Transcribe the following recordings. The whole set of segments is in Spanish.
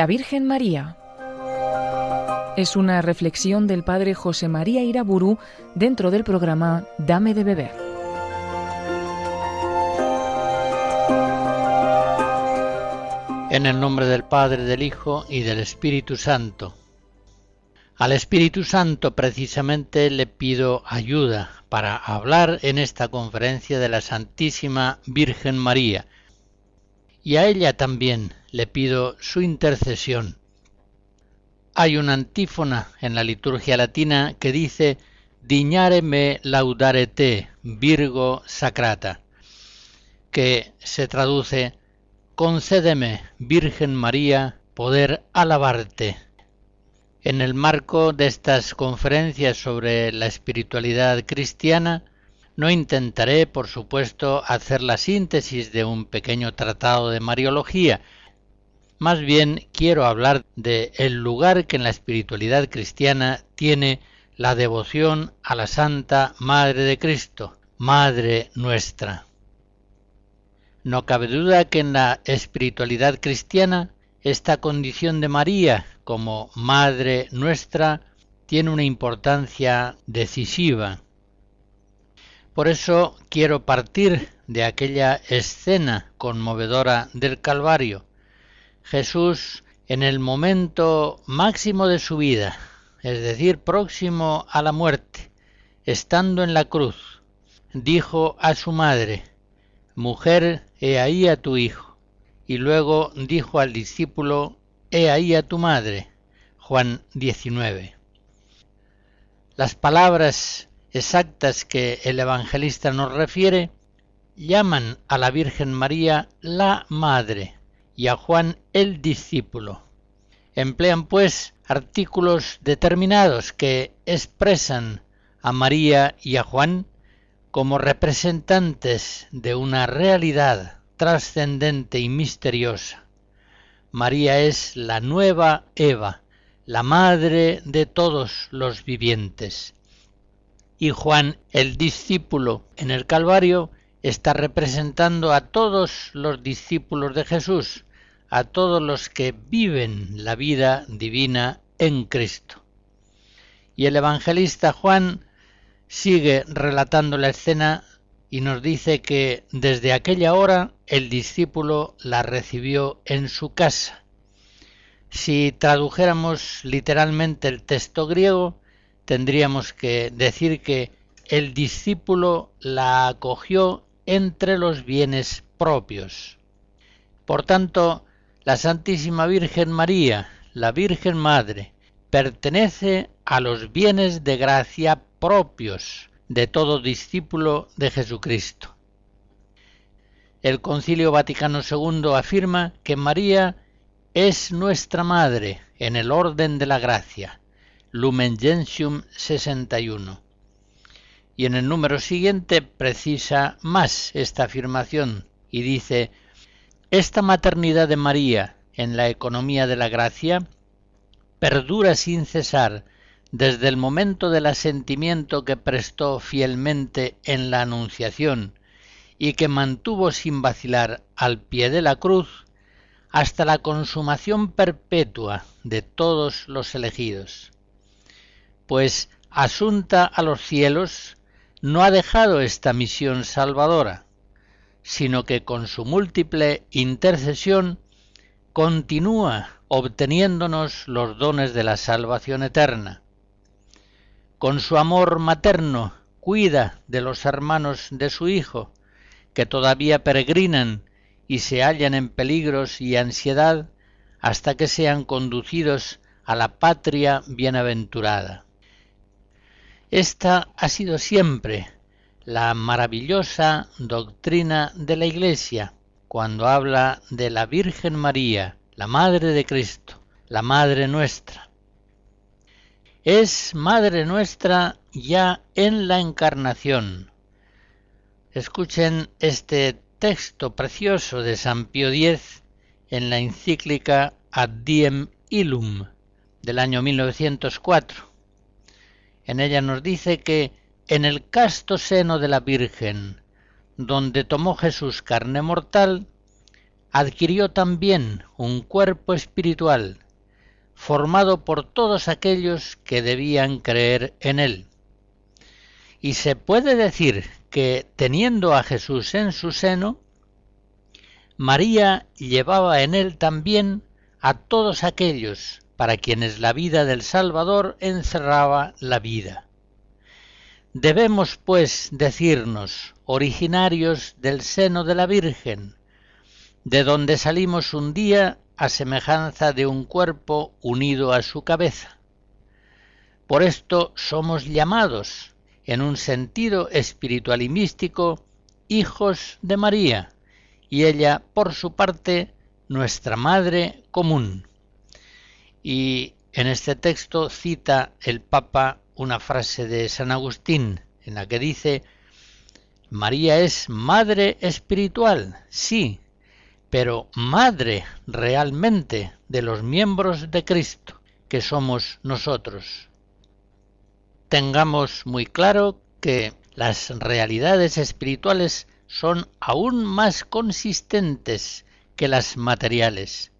La Virgen María. Es una reflexión del padre José María Iraburu dentro del programa Dame de beber. En el nombre del Padre, del Hijo y del Espíritu Santo. Al Espíritu Santo precisamente le pido ayuda para hablar en esta conferencia de la Santísima Virgen María. Y a ella también le pido su intercesión. Hay una antífona en la liturgia latina que dice Dignare me laudare te, Virgo Sacrata, que se traduce Concédeme, Virgen María, poder alabarte. En el marco de estas conferencias sobre la espiritualidad cristiana, no intentaré, por supuesto, hacer la síntesis de un pequeño tratado de Mariología, más bien quiero hablar de el lugar que en la espiritualidad cristiana tiene la devoción a la Santa Madre de Cristo, Madre nuestra. No cabe duda que en la espiritualidad cristiana esta condición de María como Madre nuestra tiene una importancia decisiva. Por eso quiero partir de aquella escena conmovedora del Calvario, Jesús en el momento máximo de su vida, es decir, próximo a la muerte, estando en la cruz, dijo a su madre, Mujer, he ahí a tu hijo. Y luego dijo al discípulo, He ahí a tu madre. Juan 19. Las palabras exactas que el evangelista nos refiere llaman a la Virgen María la Madre, y a Juan el discípulo. Emplean pues artículos determinados que expresan a María y a Juan como representantes de una realidad trascendente y misteriosa. María es la nueva Eva, la madre de todos los vivientes. Y Juan, el discípulo en el Calvario, está representando a todos los discípulos de Jesús, a todos los que viven la vida divina en Cristo. Y el evangelista Juan sigue relatando la escena y nos dice que desde aquella hora el discípulo la recibió en su casa. Si tradujéramos literalmente el texto griego, tendríamos que decir que el discípulo la acogió entre los bienes propios. Por tanto, la Santísima Virgen María, la Virgen Madre, pertenece a los bienes de gracia propios de todo discípulo de Jesucristo. El Concilio Vaticano II afirma que María es nuestra Madre en el orden de la gracia, Lumen Gentium 61. Y en el número siguiente precisa más esta afirmación y dice esta maternidad de María en la economía de la gracia perdura sin cesar desde el momento del asentimiento que prestó fielmente en la Anunciación y que mantuvo sin vacilar al pie de la cruz hasta la consumación perpetua de todos los elegidos. Pues asunta a los cielos no ha dejado esta misión salvadora, sino que con su múltiple intercesión continúa obteniéndonos los dones de la salvación eterna. Con su amor materno cuida de los hermanos de su Hijo, que todavía peregrinan y se hallan en peligros y ansiedad hasta que sean conducidos a la patria bienaventurada. Esta ha sido siempre la maravillosa doctrina de la Iglesia cuando habla de la Virgen María, la Madre de Cristo, la Madre nuestra. Es Madre nuestra ya en la Encarnación. Escuchen este texto precioso de San Pío X en la encíclica Ad Diem Illum del año 1904. En ella nos dice que en el casto seno de la Virgen, donde tomó Jesús carne mortal, adquirió también un cuerpo espiritual, formado por todos aquellos que debían creer en él. Y se puede decir que teniendo a Jesús en su seno, María llevaba en él también a todos aquellos para quienes la vida del Salvador encerraba la vida. Debemos, pues, decirnos originarios del seno de la Virgen, de donde salimos un día a semejanza de un cuerpo unido a su cabeza. Por esto somos llamados, en un sentido espiritual y místico, hijos de María, y ella, por su parte, nuestra Madre común. Y en este texto cita el Papa una frase de San Agustín, en la que dice, María es madre espiritual, sí, pero madre realmente de los miembros de Cristo, que somos nosotros. Tengamos muy claro que las realidades espirituales son aún más consistentes que las materiales.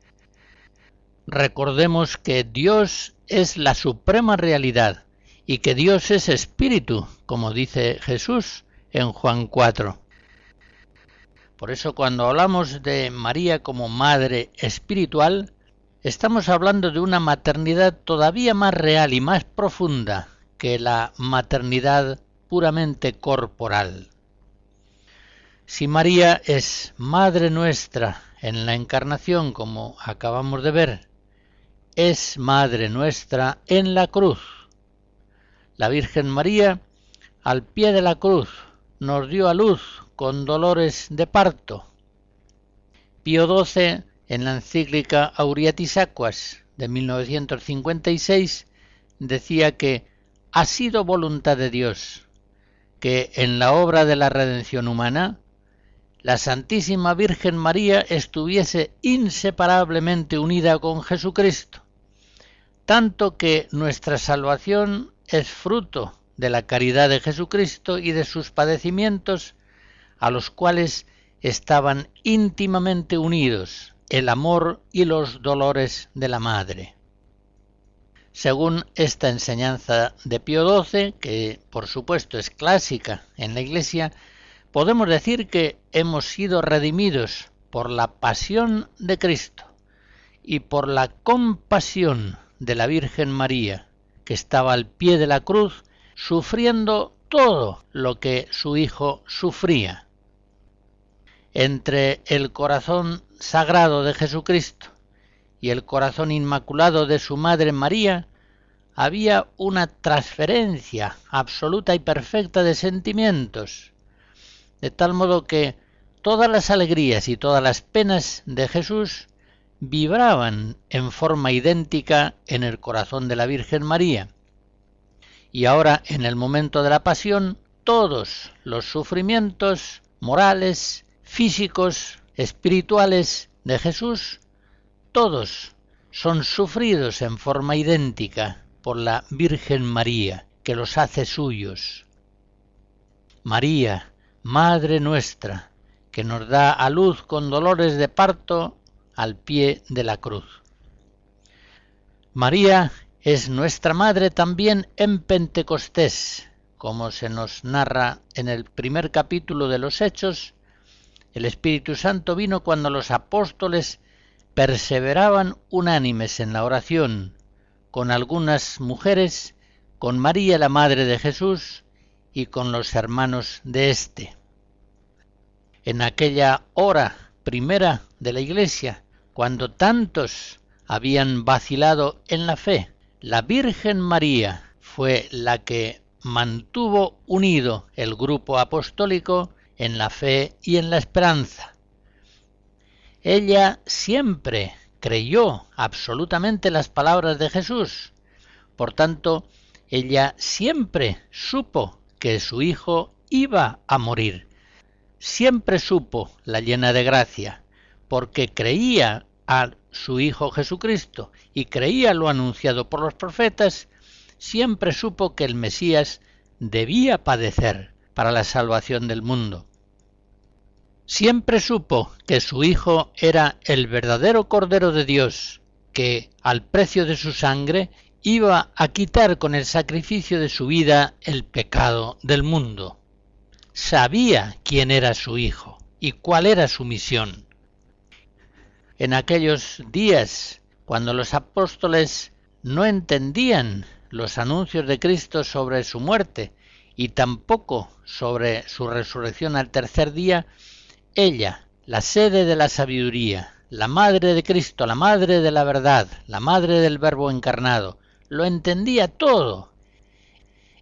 Recordemos que Dios es la suprema realidad y que Dios es espíritu, como dice Jesús en Juan 4. Por eso cuando hablamos de María como madre espiritual, estamos hablando de una maternidad todavía más real y más profunda que la maternidad puramente corporal. Si María es Madre nuestra en la Encarnación, como acabamos de ver, es Madre nuestra en la cruz. La Virgen María, al pie de la cruz, nos dio a luz con dolores de parto. Pío XII, en la encíclica Auriatis Aquas de 1956, decía que ha sido voluntad de Dios que en la obra de la redención humana la Santísima Virgen María estuviese inseparablemente unida con Jesucristo, tanto que nuestra salvación es fruto de la caridad de Jesucristo y de sus padecimientos, a los cuales estaban íntimamente unidos el amor y los dolores de la Madre. Según esta enseñanza de Pío XII, que por supuesto es clásica en la Iglesia, podemos decir que hemos sido redimidos por la pasión de Cristo y por la compasión de la Virgen María, que estaba al pie de la cruz sufriendo todo lo que su Hijo sufría. Entre el corazón sagrado de Jesucristo y el corazón inmaculado de su Madre María había una transferencia absoluta y perfecta de sentimientos, de tal modo que todas las alegrías y todas las penas de Jesús vibraban en forma idéntica en el corazón de la Virgen María. Y ahora, en el momento de la pasión, todos los sufrimientos morales, físicos, espirituales de Jesús, todos son sufridos en forma idéntica por la Virgen María, que los hace suyos. María, Madre nuestra, que nos da a luz con dolores de parto al pie de la cruz. María es nuestra Madre también en Pentecostés, como se nos narra en el primer capítulo de los Hechos, el Espíritu Santo vino cuando los apóstoles perseveraban unánimes en la oración, con algunas mujeres, con María la Madre de Jesús, y con los hermanos de éste. En aquella hora primera de la Iglesia, cuando tantos habían vacilado en la fe, la Virgen María fue la que mantuvo unido el grupo apostólico en la fe y en la esperanza. Ella siempre creyó absolutamente las palabras de Jesús. Por tanto, ella siempre supo que su hijo iba a morir. Siempre supo la llena de gracia, porque creía a su Hijo Jesucristo y creía lo anunciado por los profetas, siempre supo que el Mesías debía padecer para la salvación del mundo. Siempre supo que su Hijo era el verdadero Cordero de Dios, que, al precio de su sangre, iba a quitar con el sacrificio de su vida el pecado del mundo. Sabía quién era su Hijo y cuál era su misión. En aquellos días, cuando los apóstoles no entendían los anuncios de Cristo sobre su muerte y tampoco sobre su resurrección al tercer día, ella, la sede de la sabiduría, la madre de Cristo, la madre de la verdad, la madre del Verbo encarnado, lo entendía todo.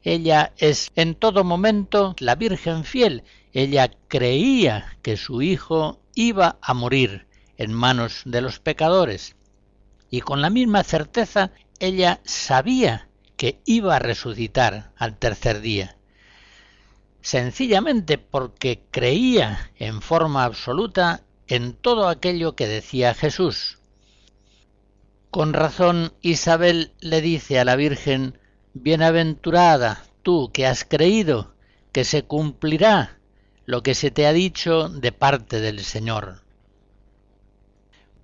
Ella es en todo momento la Virgen fiel. Ella creía que su Hijo iba a morir en manos de los pecadores. Y con la misma certeza ella sabía que iba a resucitar al tercer día. Sencillamente porque creía en forma absoluta en todo aquello que decía Jesús. Con razón Isabel le dice a la Virgen, Bienaventurada tú que has creído que se cumplirá lo que se te ha dicho de parte del Señor.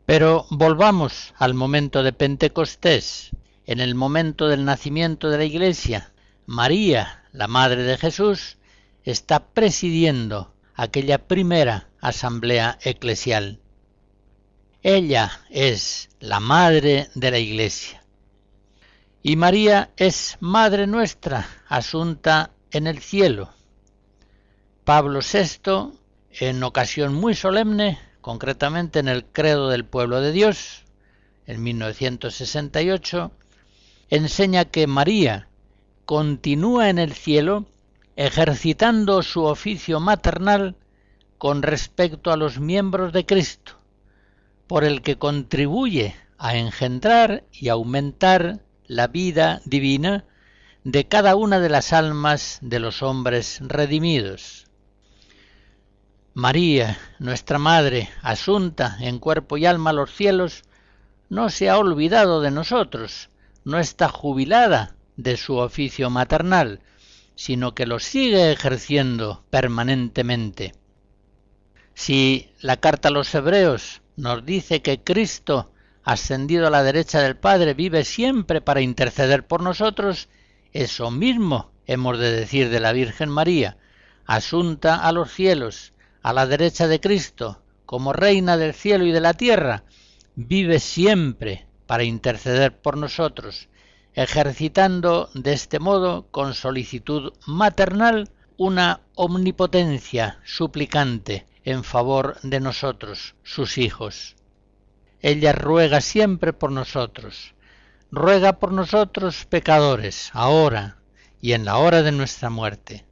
Pero volvamos al momento de Pentecostés, en el momento del nacimiento de la Iglesia. María, la Madre de Jesús, está presidiendo aquella primera asamblea eclesial. Ella es la madre de la Iglesia. Y María es Madre nuestra, asunta en el cielo. Pablo VI, en ocasión muy solemne, concretamente en el Credo del Pueblo de Dios, en 1968, enseña que María continúa en el cielo ejercitando su oficio maternal con respecto a los miembros de Cristo, por el que contribuye a engendrar y aumentar la vida divina de cada una de las almas de los hombres redimidos. María, nuestra Madre, asunta en cuerpo y alma a los cielos, no se ha olvidado de nosotros, no está jubilada de su oficio maternal, sino que lo sigue ejerciendo permanentemente. Si la carta a los hebreos nos dice que Cristo, ascendido a la derecha del Padre, vive siempre para interceder por nosotros, eso mismo hemos de decir de la Virgen María, asunta a los cielos, a la derecha de Cristo, como reina del cielo y de la tierra, vive siempre para interceder por nosotros, ejercitando de este modo con solicitud maternal una omnipotencia suplicante en favor de nosotros, sus hijos. Ella ruega siempre por nosotros, ruega por nosotros pecadores, ahora y en la hora de nuestra muerte.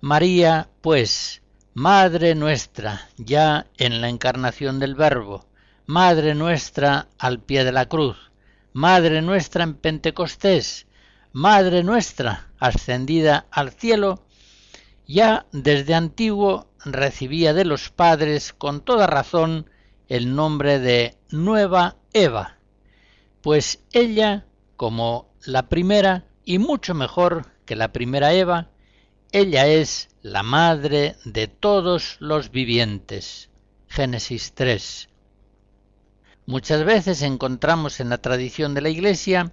María, pues, Madre nuestra, ya en la encarnación del Verbo, Madre nuestra al pie de la cruz, Madre nuestra en Pentecostés, Madre nuestra ascendida al cielo, ya desde antiguo recibía de los padres con toda razón el nombre de Nueva Eva, pues ella, como la primera y mucho mejor que la primera Eva, ella es la madre de todos los vivientes. Génesis 3. Muchas veces encontramos en la tradición de la Iglesia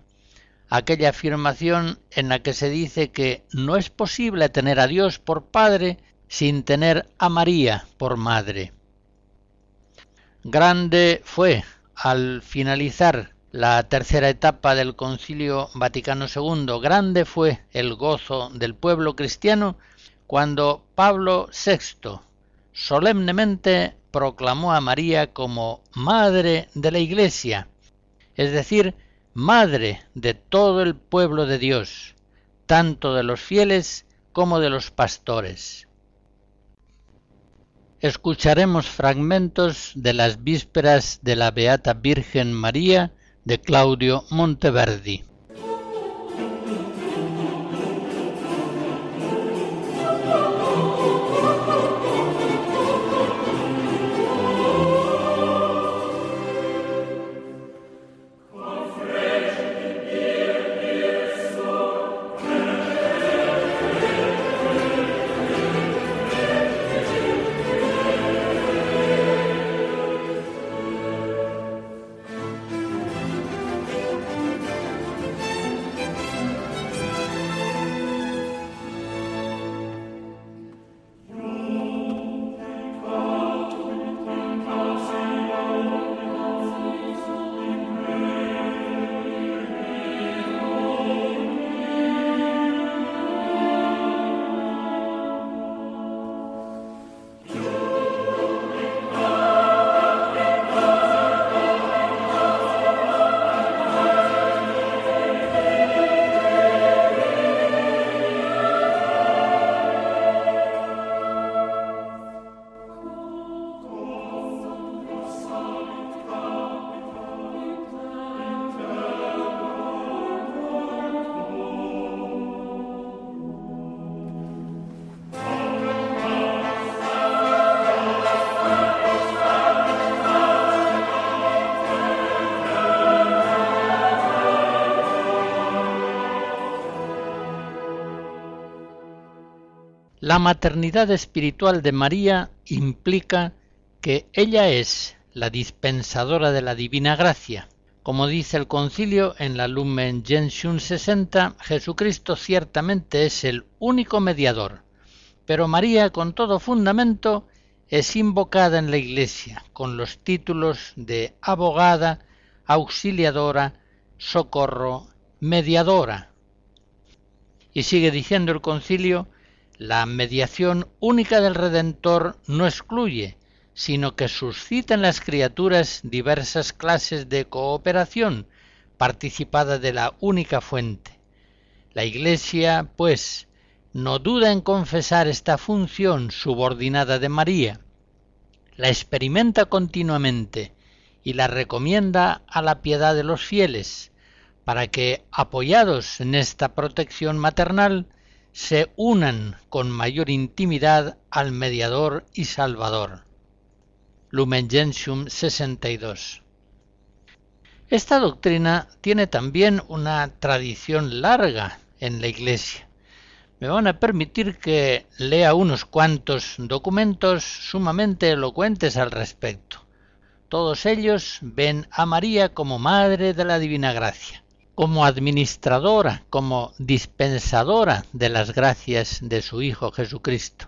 aquella afirmación en la que se dice que no es posible tener a Dios por Padre sin tener a María por Madre. Grande fue, al finalizar la tercera etapa del Concilio Vaticano II, grande fue el gozo del pueblo cristiano cuando Pablo VI solemnemente proclamó a María como Madre de la Iglesia, es decir, Madre de todo el pueblo de Dios, tanto de los fieles como de los pastores. Escucharemos fragmentos de las vísperas de la Beata Virgen María de Claudio Monteverdi. La maternidad espiritual de María implica que ella es la dispensadora de la divina gracia. Como dice el concilio en la Lumen Gentium 60, Jesucristo ciertamente es el único mediador, pero María con todo fundamento es invocada en la Iglesia con los títulos de abogada, auxiliadora, socorro, mediadora. Y sigue diciendo el concilio, la mediación única del Redentor no excluye, sino que suscita en las criaturas diversas clases de cooperación participada de la única fuente. La Iglesia, pues, no duda en confesar esta función subordinada de María, la experimenta continuamente y la recomienda a la piedad de los fieles, para que, apoyados en esta protección maternal, se unan con mayor intimidad al mediador y salvador. Lumen Gentium 62. Esta doctrina tiene también una tradición larga en la Iglesia. Me van a permitir que lea unos cuantos documentos sumamente elocuentes al respecto. Todos ellos ven a María como Madre de la Divina Gracia, como administradora, como dispensadora de las gracias de su Hijo Jesucristo.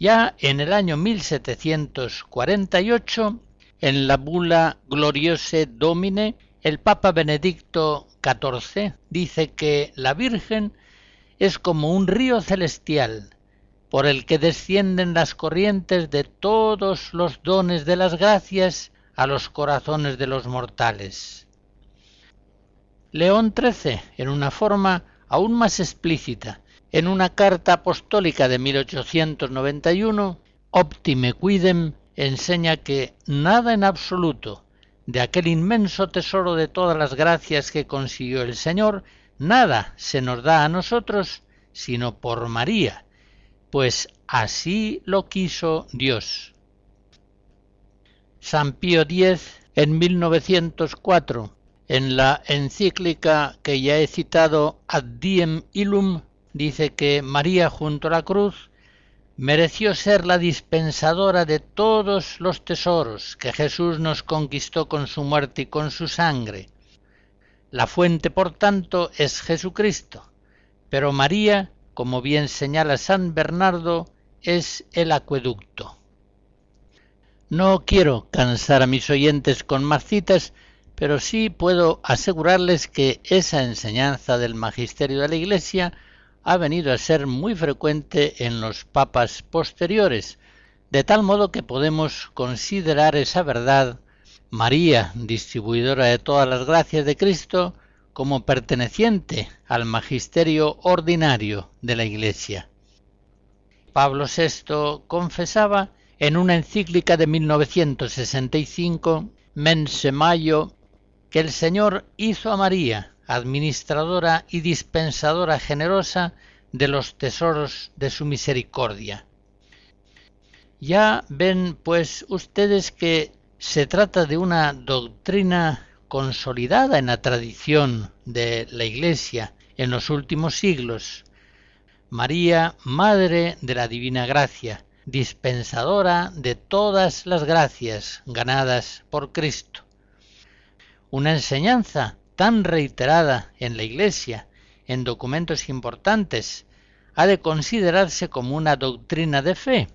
Ya en el año 1748, en la bula Gloriose Domine, el Papa Benedicto XIV dice que la Virgen es como un río celestial por el que descienden las corrientes de todos los dones de las gracias a los corazones de los mortales. León XIII, en una forma aún más explícita, en una carta apostólica de 1891, Optime Quidem enseña que nada en absoluto de aquel inmenso tesoro de todas las gracias que consiguió el Señor, nada se nos da a nosotros sino por María, pues así lo quiso Dios. San Pío X, en 1904, en la encíclica que ya he citado Ad Diem Illum, dice que María junto a la cruz mereció ser la dispensadora de todos los tesoros que Jesús nos conquistó con su muerte y con su sangre. La fuente, por tanto, es Jesucristo, pero María, como bien señala San Bernardo, es el acueducto. No quiero cansar a mis oyentes con más citas, pero sí puedo asegurarles que esa enseñanza del magisterio de la Iglesia ha venido a ser muy frecuente en los papas posteriores, de tal modo que podemos considerar esa verdad, María, distribuidora de todas las gracias de Cristo, como perteneciente al magisterio ordinario de la Iglesia. Pablo VI confesaba en una encíclica de 1965, Mense Mayo, que el Señor hizo a María administradora y dispensadora generosa de los tesoros de su misericordia. Ya ven pues ustedes que se trata de una doctrina consolidada en la tradición de la Iglesia en los últimos siglos. María, Madre de la Divina Gracia, dispensadora de todas las gracias ganadas por Cristo. Una enseñanza tan reiterada en la Iglesia, en documentos importantes, ha de considerarse como una doctrina de fe.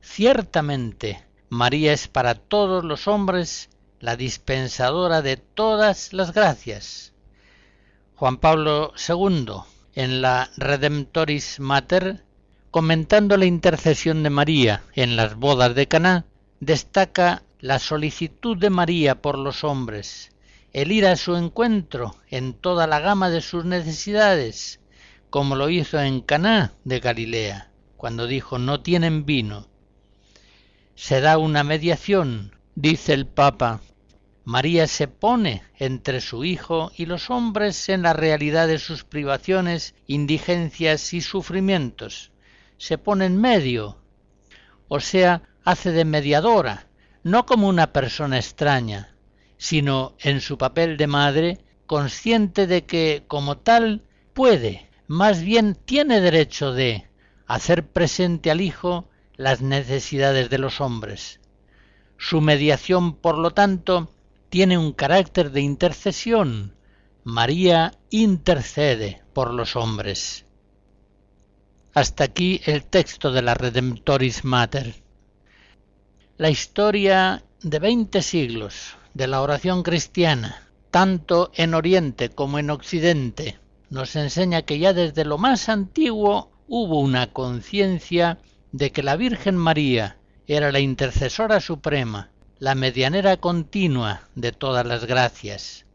Ciertamente, María es para todos los hombres la dispensadora de todas las gracias. Juan Pablo II, en la Redemptoris Mater, comentando la intercesión de María en las bodas de Caná, destaca la solicitud de María por los hombres, el ir a su encuentro en toda la gama de sus necesidades, como lo hizo en Caná de Galilea, cuando dijo no tienen vino. Se da una mediación, dice el Papa. María se pone entre su Hijo y los hombres en la realidad de sus privaciones, indigencias y sufrimientos. Se pone en medio, o sea, hace de mediadora, no como una persona extraña, sino en su papel de madre, consciente de que como tal puede más bien tiene derecho de hacer presente al Hijo las necesidades de los hombres. Su mediación, por lo tanto, tiene un carácter de intercesión. María intercede por los hombres. Hasta aquí el texto de la Redemptoris Mater. La historia de veinte siglos de la oración cristiana, tanto en Oriente como en Occidente, nos enseña que ya desde lo más antiguo hubo una conciencia de que la Virgen María era la intercesora suprema, la medianera continua de todas las gracias.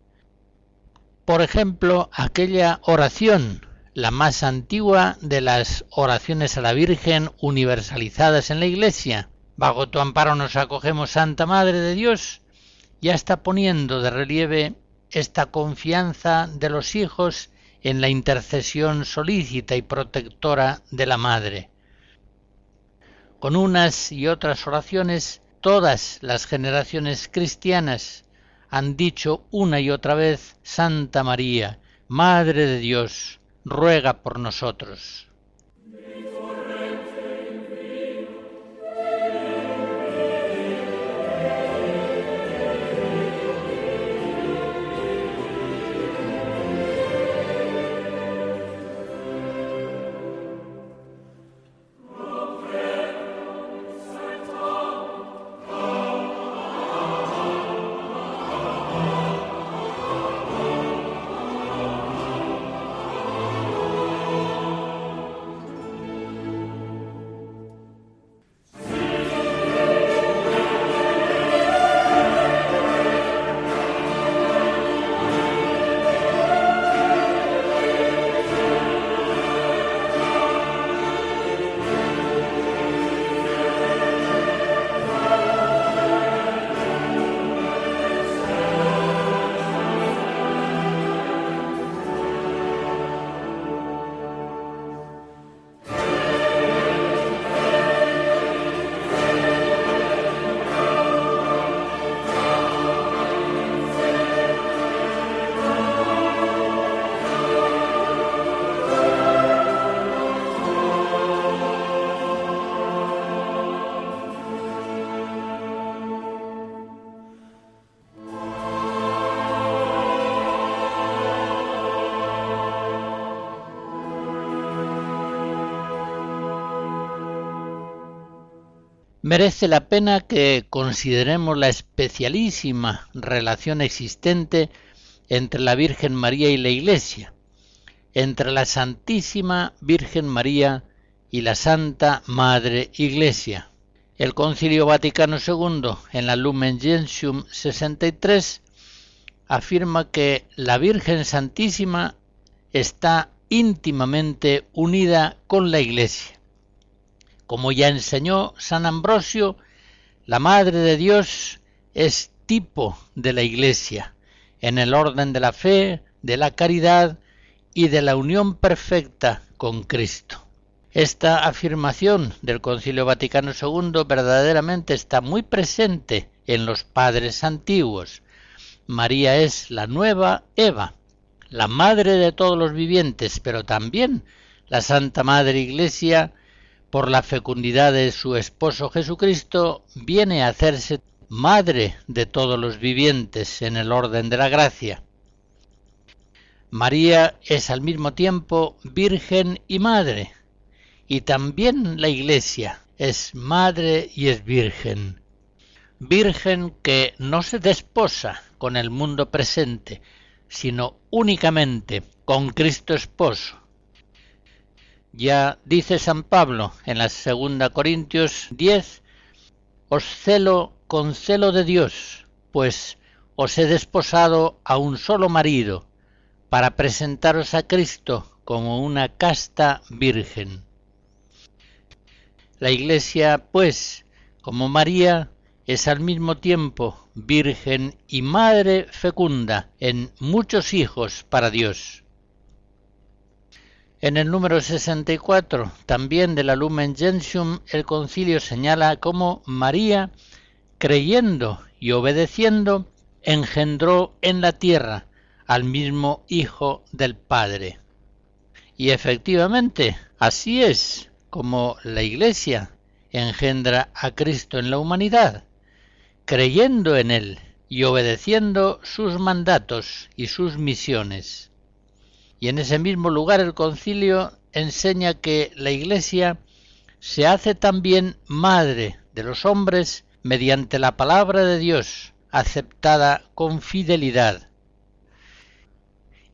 Por ejemplo, aquella oración, la más antigua de las oraciones a la Virgen universalizadas en la Iglesia, bajo tu amparo nos acogemos Santa Madre de Dios, ya está poniendo de relieve esta confianza de los hijos en la intercesión solícita y protectora de la Madre. Con unas y otras oraciones, todas las generaciones cristianas han dicho una y otra vez, Santa María, Madre de Dios, ruega por nosotros. Merece la pena que consideremos la especialísima relación existente entre la Virgen María y la Iglesia, entre la Santísima Virgen María y la Santa Madre Iglesia. El Concilio Vaticano II, en la Lumen Gentium 63, afirma que la Virgen Santísima está íntimamente unida con la Iglesia como ya enseñó San Ambrosio, la Madre de Dios es tipo de la Iglesia, en el orden de la fe, de la caridad y de la unión perfecta con Cristo. Esta afirmación del Concilio Vaticano II verdaderamente está muy presente en los padres antiguos. María es la nueva Eva, la madre de todos los vivientes, pero también la Santa Madre Iglesia por la fecundidad de su esposo Jesucristo, viene a hacerse madre de todos los vivientes en el orden de la gracia. María es al mismo tiempo virgen y madre, y también la Iglesia es madre y es virgen. Virgen que no se desposa con el mundo presente, sino únicamente con Cristo esposo, ya dice San Pablo en la segunda Corintios 10, os celo con celo de Dios, pues os he desposado a un solo marido, para presentaros a Cristo como una casta virgen. La Iglesia, pues, como María, es al mismo tiempo virgen y madre fecunda en muchos hijos para Dios. En el número 64, también de la Lumen Gentium, el concilio señala cómo María, creyendo y obedeciendo, engendró en la tierra al mismo Hijo del Padre. Y efectivamente, así es como la Iglesia engendra a Cristo en la humanidad, creyendo en Él y obedeciendo sus mandatos y sus misiones. Y en ese mismo lugar el concilio enseña que la Iglesia se hace también madre de los hombres mediante la palabra de Dios, aceptada con fidelidad.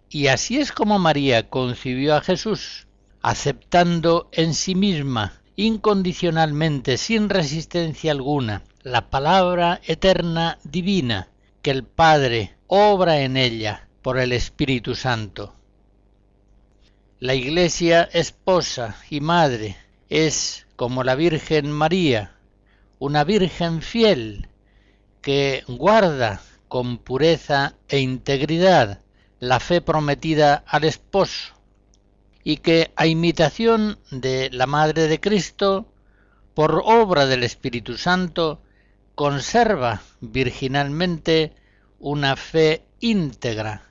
Y así es como María concibió a Jesús, aceptando en sí misma, incondicionalmente, sin resistencia alguna, la palabra eterna divina que el Padre obra en ella por el Espíritu Santo. La Iglesia esposa y madre es como la Virgen María, una Virgen fiel que guarda con pureza e integridad la fe prometida al esposo y que a imitación de la Madre de Cristo, por obra del Espíritu Santo, conserva virginalmente una fe íntegra,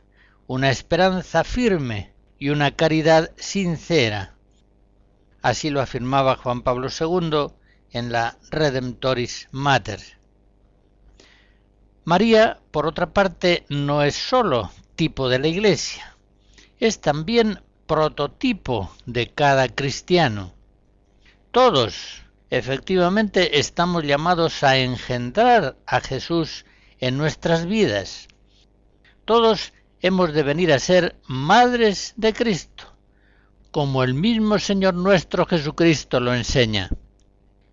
una esperanza firme y una caridad sincera. Así lo afirmaba Juan Pablo II en la Redemptoris Mater. María, por otra parte, no es sólo tipo de la Iglesia, es también prototipo de cada cristiano. Todos, efectivamente, estamos llamados a engendrar a Jesús en nuestras vidas. Todos hemos de venir a ser madres de Cristo, como el mismo Señor nuestro Jesucristo lo enseña.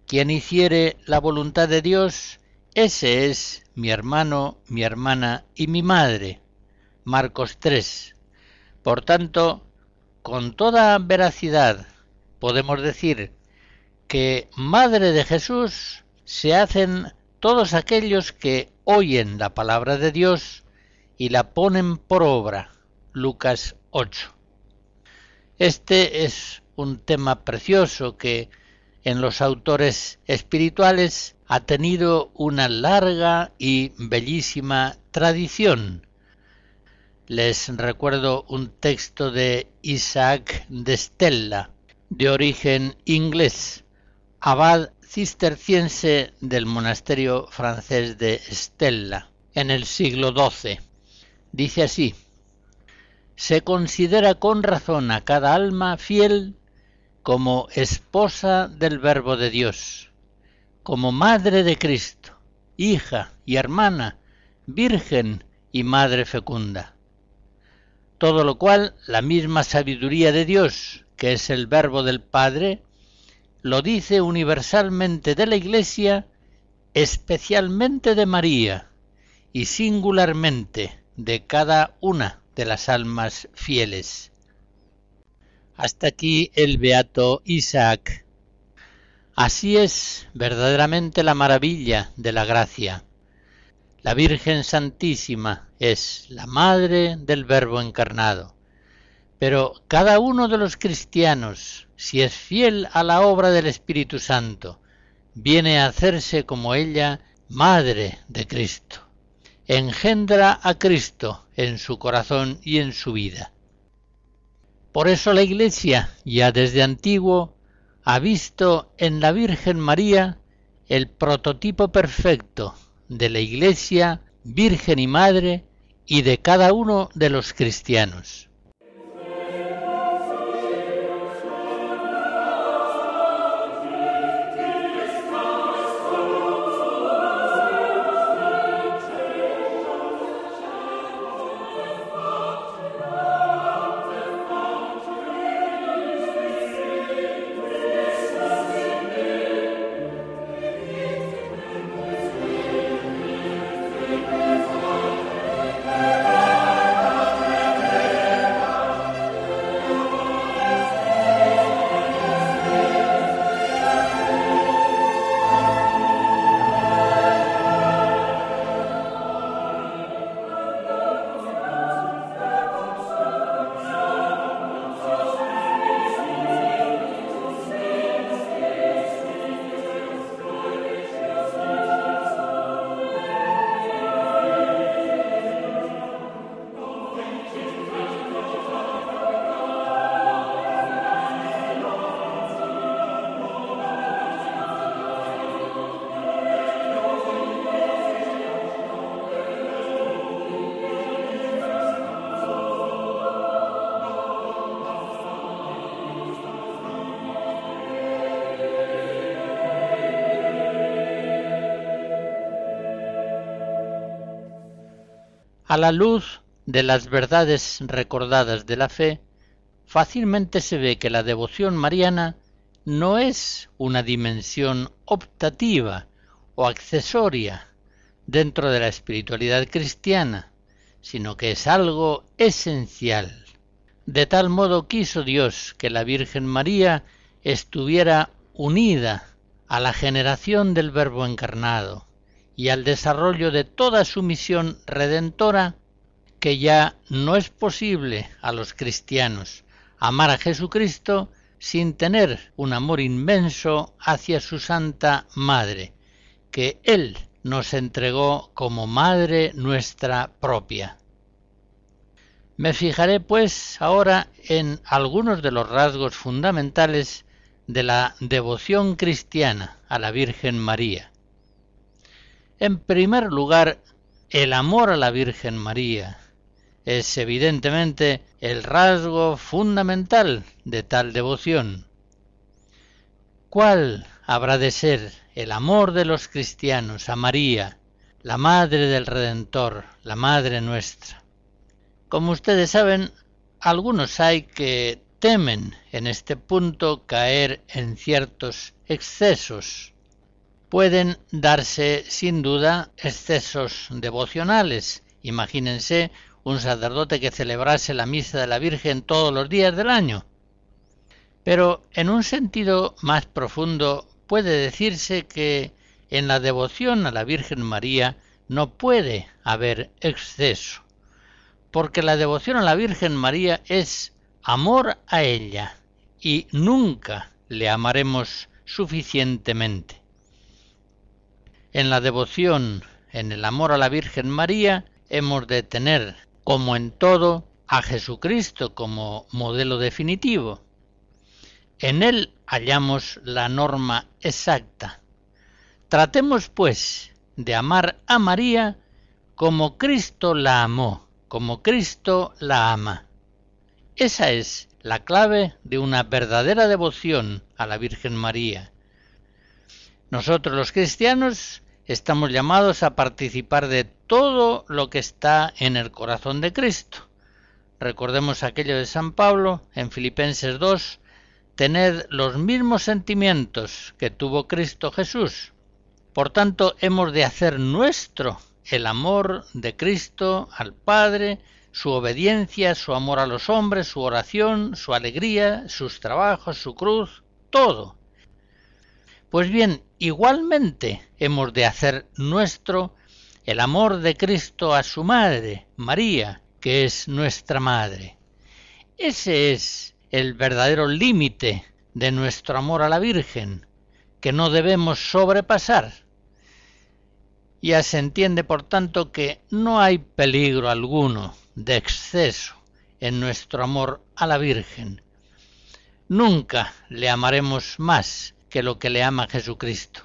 Quien hiciere la voluntad de Dios, ese es mi hermano, mi hermana y mi madre. Marcos 3. Por tanto, con toda veracidad podemos decir que Madre de Jesús se hacen todos aquellos que oyen la palabra de Dios y la ponen por obra. Lucas 8. Este es un tema precioso que en los autores espirituales ha tenido una larga y bellísima tradición. Les recuerdo un texto de Isaac de Stella, de origen inglés, abad cisterciense del monasterio francés de Stella, en el siglo XII. Dice así, se considera con razón a cada alma fiel como esposa del Verbo de Dios, como madre de Cristo, hija y hermana, virgen y madre fecunda. Todo lo cual la misma sabiduría de Dios, que es el Verbo del Padre, lo dice universalmente de la Iglesia, especialmente de María y singularmente de cada una de las almas fieles. Hasta aquí el beato Isaac. Así es verdaderamente la maravilla de la gracia. La Virgen Santísima es la Madre del Verbo encarnado. Pero cada uno de los cristianos, si es fiel a la obra del Espíritu Santo, viene a hacerse como ella Madre de Cristo. Engendra a Cristo en su corazón y en su vida. Por eso la Iglesia, ya desde antiguo, ha visto en la Virgen María el prototipo perfecto de la Iglesia, Virgen y Madre, y de cada uno de los cristianos. A la luz de las verdades recordadas de la fe, fácilmente se ve que la devoción mariana no es una dimensión optativa o accesoria dentro de la espiritualidad cristiana, sino que es algo esencial. De tal modo quiso Dios que la Virgen María estuviera unida a la generación del Verbo encarnado y al desarrollo de toda su misión redentora, que ya no es posible a los cristianos amar a Jesucristo sin tener un amor inmenso hacia su Santa Madre, que Él nos entregó como Madre nuestra propia. Me fijaré pues ahora en algunos de los rasgos fundamentales de la devoción cristiana a la Virgen María. En primer lugar, el amor a la Virgen María es evidentemente el rasgo fundamental de tal devoción. ¿Cuál habrá de ser el amor de los cristianos a María, la Madre del Redentor, la Madre nuestra? Como ustedes saben, algunos hay que temen en este punto caer en ciertos excesos. Pueden darse sin duda excesos devocionales. Imagínense un sacerdote que celebrase la misa de la Virgen todos los días del año. Pero en un sentido más profundo puede decirse que en la devoción a la Virgen María no puede haber exceso, porque la devoción a la Virgen María es amor a ella y nunca le amaremos suficientemente. En la devoción, en el amor a la Virgen María, hemos de tener, como en todo, a Jesucristo como modelo definitivo. En él hallamos la norma exacta. Tratemos, pues, de amar a María como Cristo la amó, como Cristo la ama. Esa es la clave de una verdadera devoción a la Virgen María. Nosotros los cristianos estamos llamados a participar de todo lo que está en el corazón de Cristo. Recordemos aquello de San Pablo en Filipenses 2, tened los mismos sentimientos que tuvo Cristo Jesús. Por tanto, hemos de hacer nuestro el amor de Cristo al Padre, su obediencia, su amor a los hombres, su oración, su alegría, sus trabajos, su cruz, todo. Pues bien, igualmente hemos de hacer nuestro el amor de Cristo a su Madre, María, que es nuestra Madre. Ese es el verdadero límite de nuestro amor a la Virgen, que no debemos sobrepasar. Ya se entiende, por tanto, que no hay peligro alguno de exceso en nuestro amor a la Virgen. Nunca le amaremos más que lo que le ama Jesucristo.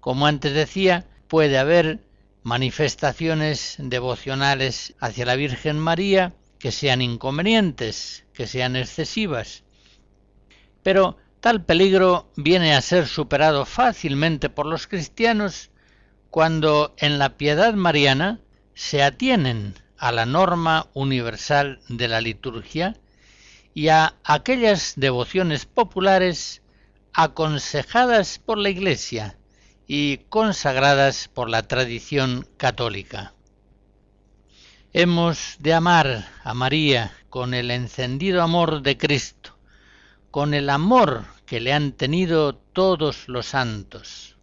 Como antes decía, puede haber manifestaciones devocionales hacia la Virgen María que sean inconvenientes, que sean excesivas. Pero tal peligro viene a ser superado fácilmente por los cristianos cuando en la piedad mariana se atienen a la norma universal de la liturgia y a aquellas devociones populares aconsejadas por la Iglesia y consagradas por la tradición católica. Hemos de amar a María con el encendido amor de Cristo, con el amor que le han tenido todos los santos.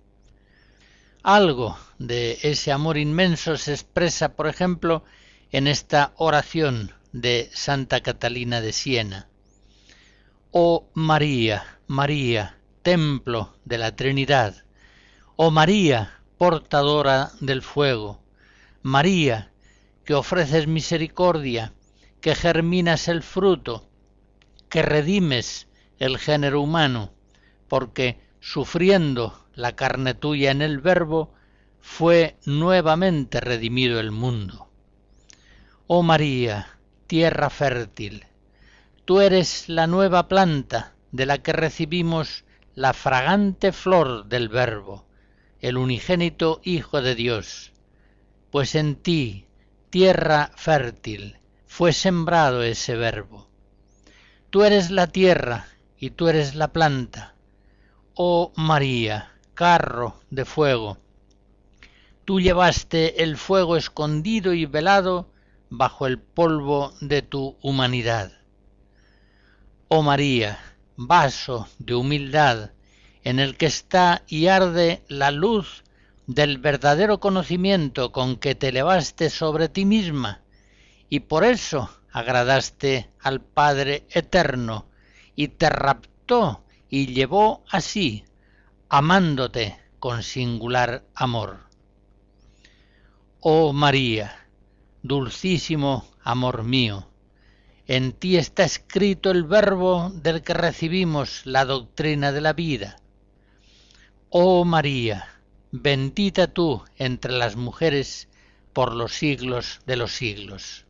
Algo de ese amor inmenso se expresa, por ejemplo, en esta oración de Santa Catalina de Siena. Oh María, María, templo de la Trinidad, oh María, portadora del fuego, María, que ofreces misericordia, que germinas el fruto, que redimes el género humano, porque sufriendo la carne tuya en el Verbo, fue nuevamente redimido el mundo. Oh María, tierra fértil, tú eres la nueva planta de la que recibimos la fragante flor del Verbo, el unigénito Hijo de Dios, pues en ti tierra fértil, fue sembrado ese verbo. Tú eres la tierra y tú eres la planta. Oh María, carro de fuego, tú llevaste el fuego escondido y velado bajo el polvo de tu humanidad. Oh María, vaso de humildad, en el que está y arde la luz del verdadero conocimiento con que te elevaste sobre ti misma, y por eso agradaste al Padre Eterno, y te raptó y llevó así, amándote con singular amor. Oh María, dulcísimo amor mío, en ti está escrito el verbo del que recibimos la doctrina de la vida. Oh María, bendita tú entre las mujeres por los siglos de los siglos.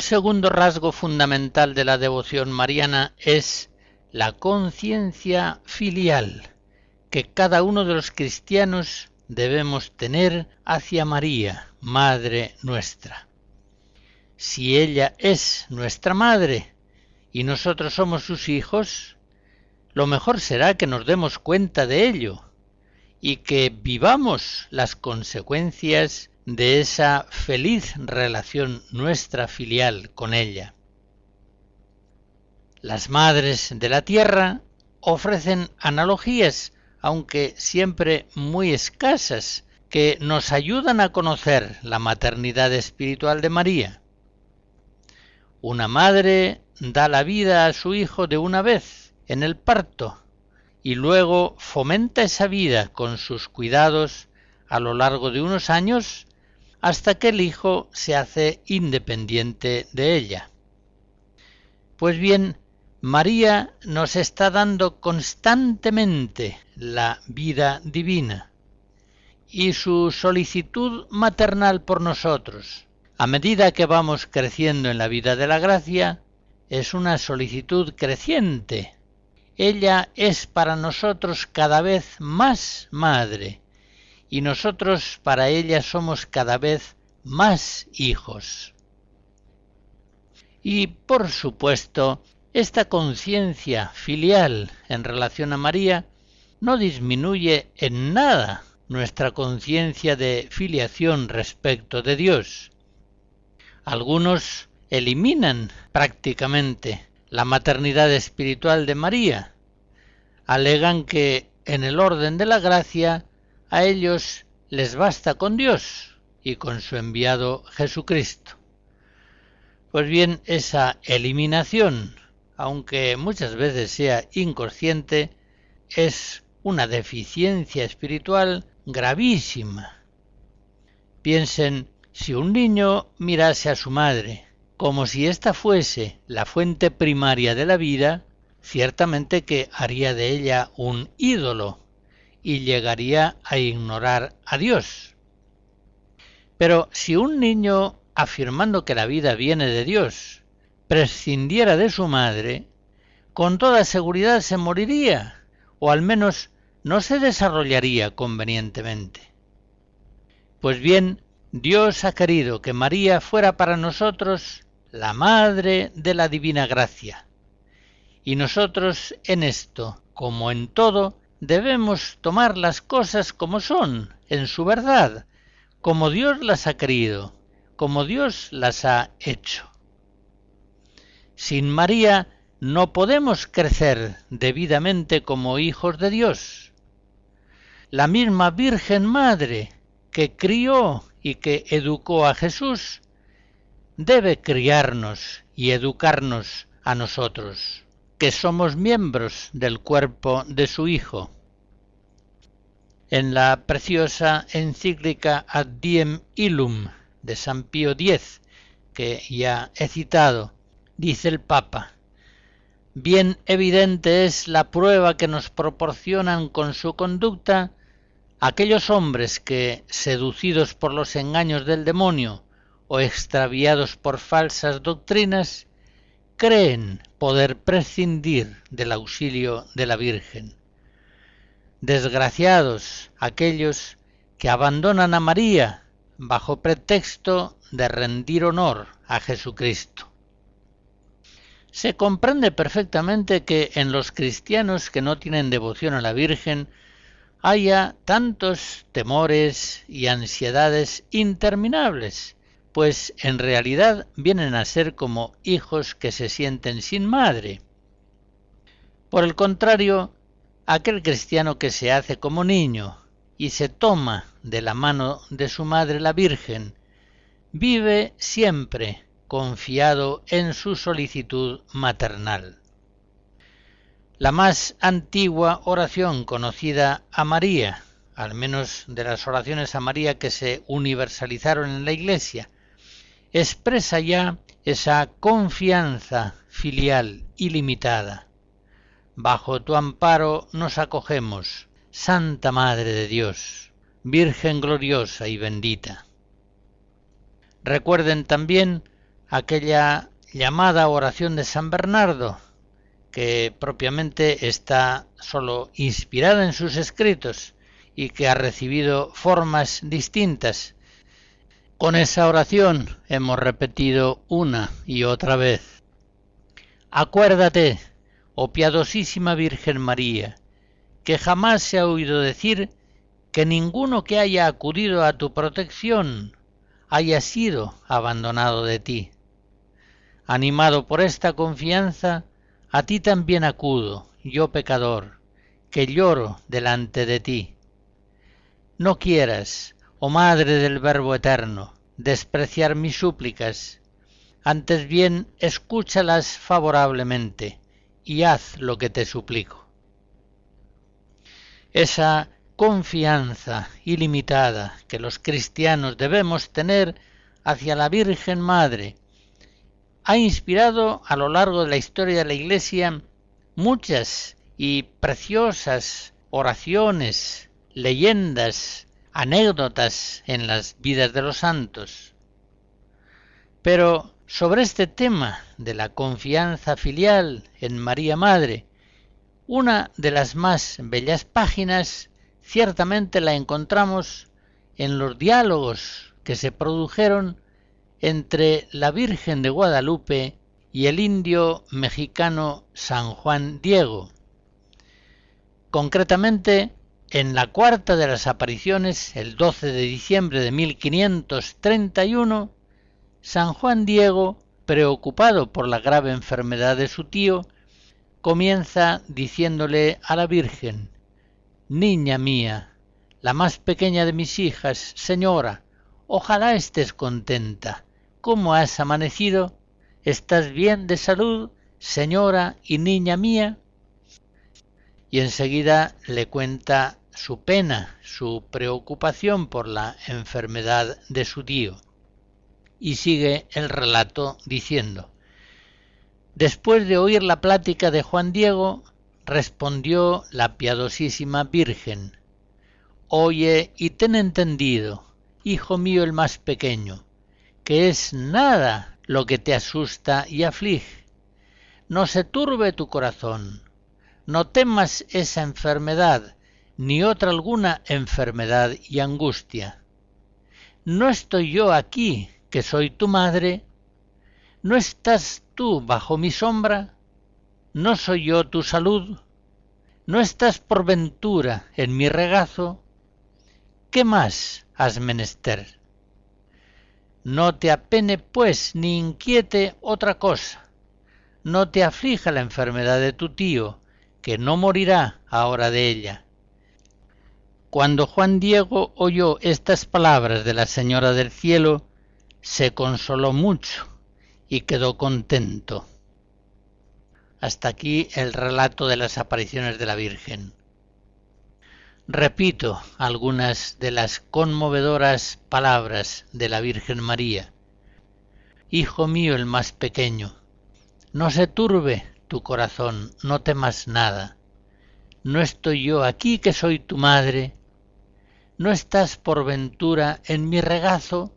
Un segundo rasgo fundamental de la devoción mariana es la conciencia filial que cada uno de los cristianos debemos tener hacia María, Madre nuestra. Si ella es nuestra Madre y nosotros somos sus hijos, lo mejor será que nos demos cuenta de ello y que vivamos las consecuencias de esa feliz relación nuestra filial con ella. Las madres de la tierra ofrecen analogías, aunque siempre muy escasas, que nos ayudan a conocer la maternidad espiritual de María. Una madre da la vida a su hijo de una vez, en el parto, y luego fomenta esa vida con sus cuidados a lo largo de unos años hasta que el hijo se hace independiente de ella. Pues bien, María nos está dando constantemente la vida divina y su solicitud maternal por nosotros, a medida que vamos creciendo en la vida de la gracia, es una solicitud creciente. Ella es para nosotros cada vez más madre, y nosotros para ella somos cada vez más hijos. Y por supuesto, esta conciencia filial en relación a María no disminuye en nada nuestra conciencia de filiación respecto de Dios. Algunos eliminan prácticamente la maternidad espiritual de María. Alegan que en el orden de la gracia a ellos les basta con Dios y con su enviado Jesucristo. Pues bien, esa eliminación, aunque muchas veces sea inconsciente, es una deficiencia espiritual gravísima. Piensen, si un niño mirase a su madre como si ésta fuese la fuente primaria de la vida, ciertamente que haría de ella un ídolo y llegaría a ignorar a Dios. Pero si un niño, afirmando que la vida viene de Dios, prescindiera de su madre, con toda seguridad se moriría, o al menos no se desarrollaría convenientemente. Pues bien, Dios ha querido que María fuera para nosotros la Madre de la Divina Gracia. Y nosotros en esto, como en todo, debemos tomar las cosas como son, en su verdad, como Dios las ha querido, como Dios las ha hecho. Sin María no podemos crecer debidamente como hijos de Dios. La misma Virgen Madre que crió y que educó a Jesús debe criarnos y educarnos a nosotros, que somos miembros del cuerpo de su Hijo. En la preciosa encíclica Ad Diem Illum de San Pío X, que ya he citado, dice el Papa, Bien evidente es la prueba que nos proporcionan con su conducta aquellos hombres que, seducidos por los engaños del demonio, o extraviados por falsas doctrinas, creen poder prescindir del auxilio de la Virgen. Desgraciados aquellos que abandonan a María bajo pretexto de rendir honor a Jesucristo. Se comprende perfectamente que en los cristianos que no tienen devoción a la Virgen haya tantos temores y ansiedades interminables, pues en realidad vienen a ser como hijos que se sienten sin madre. Por el contrario, aquel cristiano que se hace como niño y se toma de la mano de su madre la Virgen, vive siempre confiado en su solicitud maternal. La más antigua oración conocida a María, al menos de las oraciones a María que se universalizaron en la Iglesia, expresa ya esa confianza filial ilimitada. Bajo tu amparo nos acogemos, Santa Madre de Dios, Virgen gloriosa y bendita. Recuerden también aquella llamada oración de San Bernardo, que propiamente está sólo inspirada en sus escritos y que ha recibido formas distintas con esa oración hemos repetido una y otra vez. Acuérdate, oh piadosísima Virgen María, que jamás se ha oído decir que ninguno que haya acudido a tu protección haya sido abandonado de ti. Animado por esta confianza, a ti también acudo, yo pecador, que lloro delante de ti. No quieras, oh Madre del Verbo Eterno, despreciar mis súplicas, antes bien escúchalas favorablemente y haz lo que te suplico. Esa confianza ilimitada que los cristianos debemos tener hacia la Virgen Madre ha inspirado a lo largo de la historia de la Iglesia muchas y preciosas oraciones, leyendas, anécdotas en las vidas de los santos. Pero sobre este tema de la confianza filial en María Madre, una de las más bellas páginas ciertamente la encontramos en los diálogos que se produjeron entre la Virgen de Guadalupe y el indio mexicano San Juan Diego. Concretamente, en la cuarta de las apariciones, el 12 de diciembre de 1531, San Juan Diego, preocupado por la grave enfermedad de su tío, comienza diciéndole a la Virgen, Niña mía, la más pequeña de mis hijas, señora, ojalá estés contenta. ¿Cómo has amanecido? ¿Estás bien de salud, señora y niña mía? Y enseguida le cuenta su pena, su preocupación por la enfermedad de su tío. Y sigue el relato diciendo, Después de oír la plática de Juan Diego, respondió la piadosísima Virgen, Oye y ten entendido hijo mío el más pequeño, que es nada lo que te asusta y aflige. No se turbe tu corazón, no temas esa enfermedad, ni otra alguna enfermedad y angustia. ¿No estoy yo aquí, que soy tu madre? ¿No estás tú bajo mi sombra? ¿No soy yo tu salud? ¿No estás por ventura en mi regazo? ¿Qué más has menester? No te apene, pues, ni inquiete otra cosa. No te aflija la enfermedad de tu tío, que no morirá ahora de ella. Cuando Juan Diego oyó estas palabras de la Señora del Cielo, se consoló mucho y quedó contento. Hasta aquí el relato de las apariciones de la Virgen. Repito algunas de las conmovedoras palabras de la Virgen María. Hijo mío el más pequeño, no se turbe tu corazón, no temas nada. No estoy yo aquí que soy tu madre. ¿No estás por ventura en mi regazo?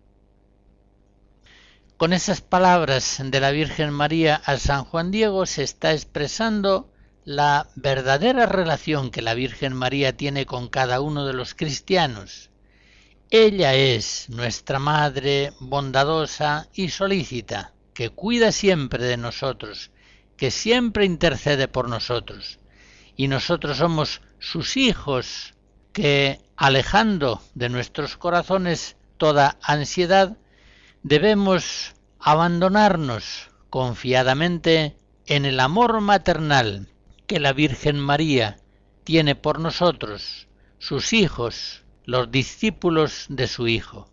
Con esas palabras de la Virgen María a San Juan Diego se está expresando la verdadera relación que la Virgen María tiene con cada uno de los cristianos. Ella es nuestra Madre bondadosa y solícita, que cuida siempre de nosotros, que siempre intercede por nosotros. Y nosotros somos sus hijos, que, alejando de nuestros corazones toda ansiedad, debemos abandonarnos confiadamente en el amor maternal que la Virgen María tiene por nosotros, sus hijos, los discípulos de su Hijo.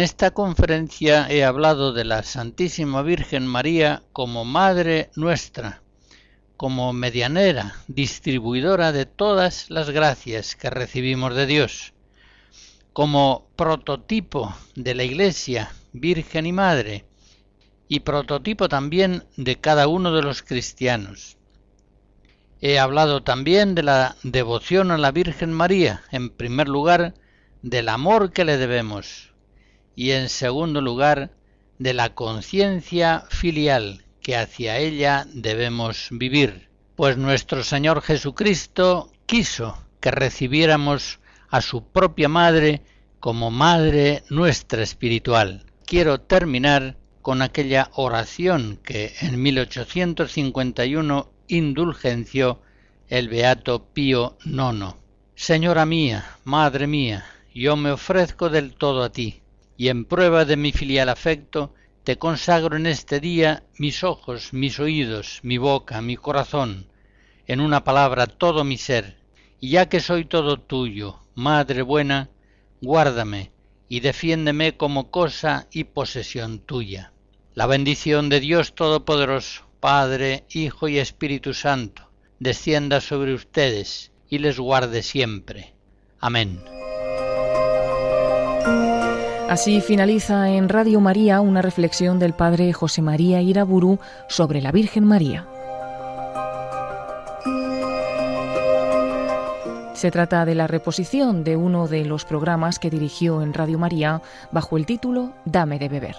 Esta conferencia he hablado de la Santísima Virgen María como Madre nuestra, como medianera, distribuidora de todas las gracias que recibimos de Dios, como prototipo de la Iglesia, Virgen y Madre, y prototipo también de cada uno de los cristianos. He hablado también de la devoción a la Virgen María, en primer lugar, del amor que le debemos, y en segundo lugar de la conciencia filial que hacia ella debemos vivir, pues nuestro Señor Jesucristo quiso que recibiéramos a su propia madre como madre nuestra espiritual. Quiero terminar con aquella oración que en 1851 indulgenció el beato Pío IX. Señora mía, Madre mía, yo me ofrezco del todo a ti y en prueba de mi filial afecto, te consagro en este día mis ojos, mis oídos, mi boca, mi corazón, en una palabra todo mi ser, y ya que soy todo tuyo, Madre buena, guárdame y defiéndeme como cosa y posesión tuya. La bendición de Dios Todopoderoso, Padre, Hijo y Espíritu Santo, descienda sobre ustedes y les guarde siempre. Amén. Así finaliza en Radio María una reflexión del padre José María Iraburu sobre la Virgen María. Se trata de la reposición de uno de los programas que dirigió en Radio María bajo el título Dame de beber.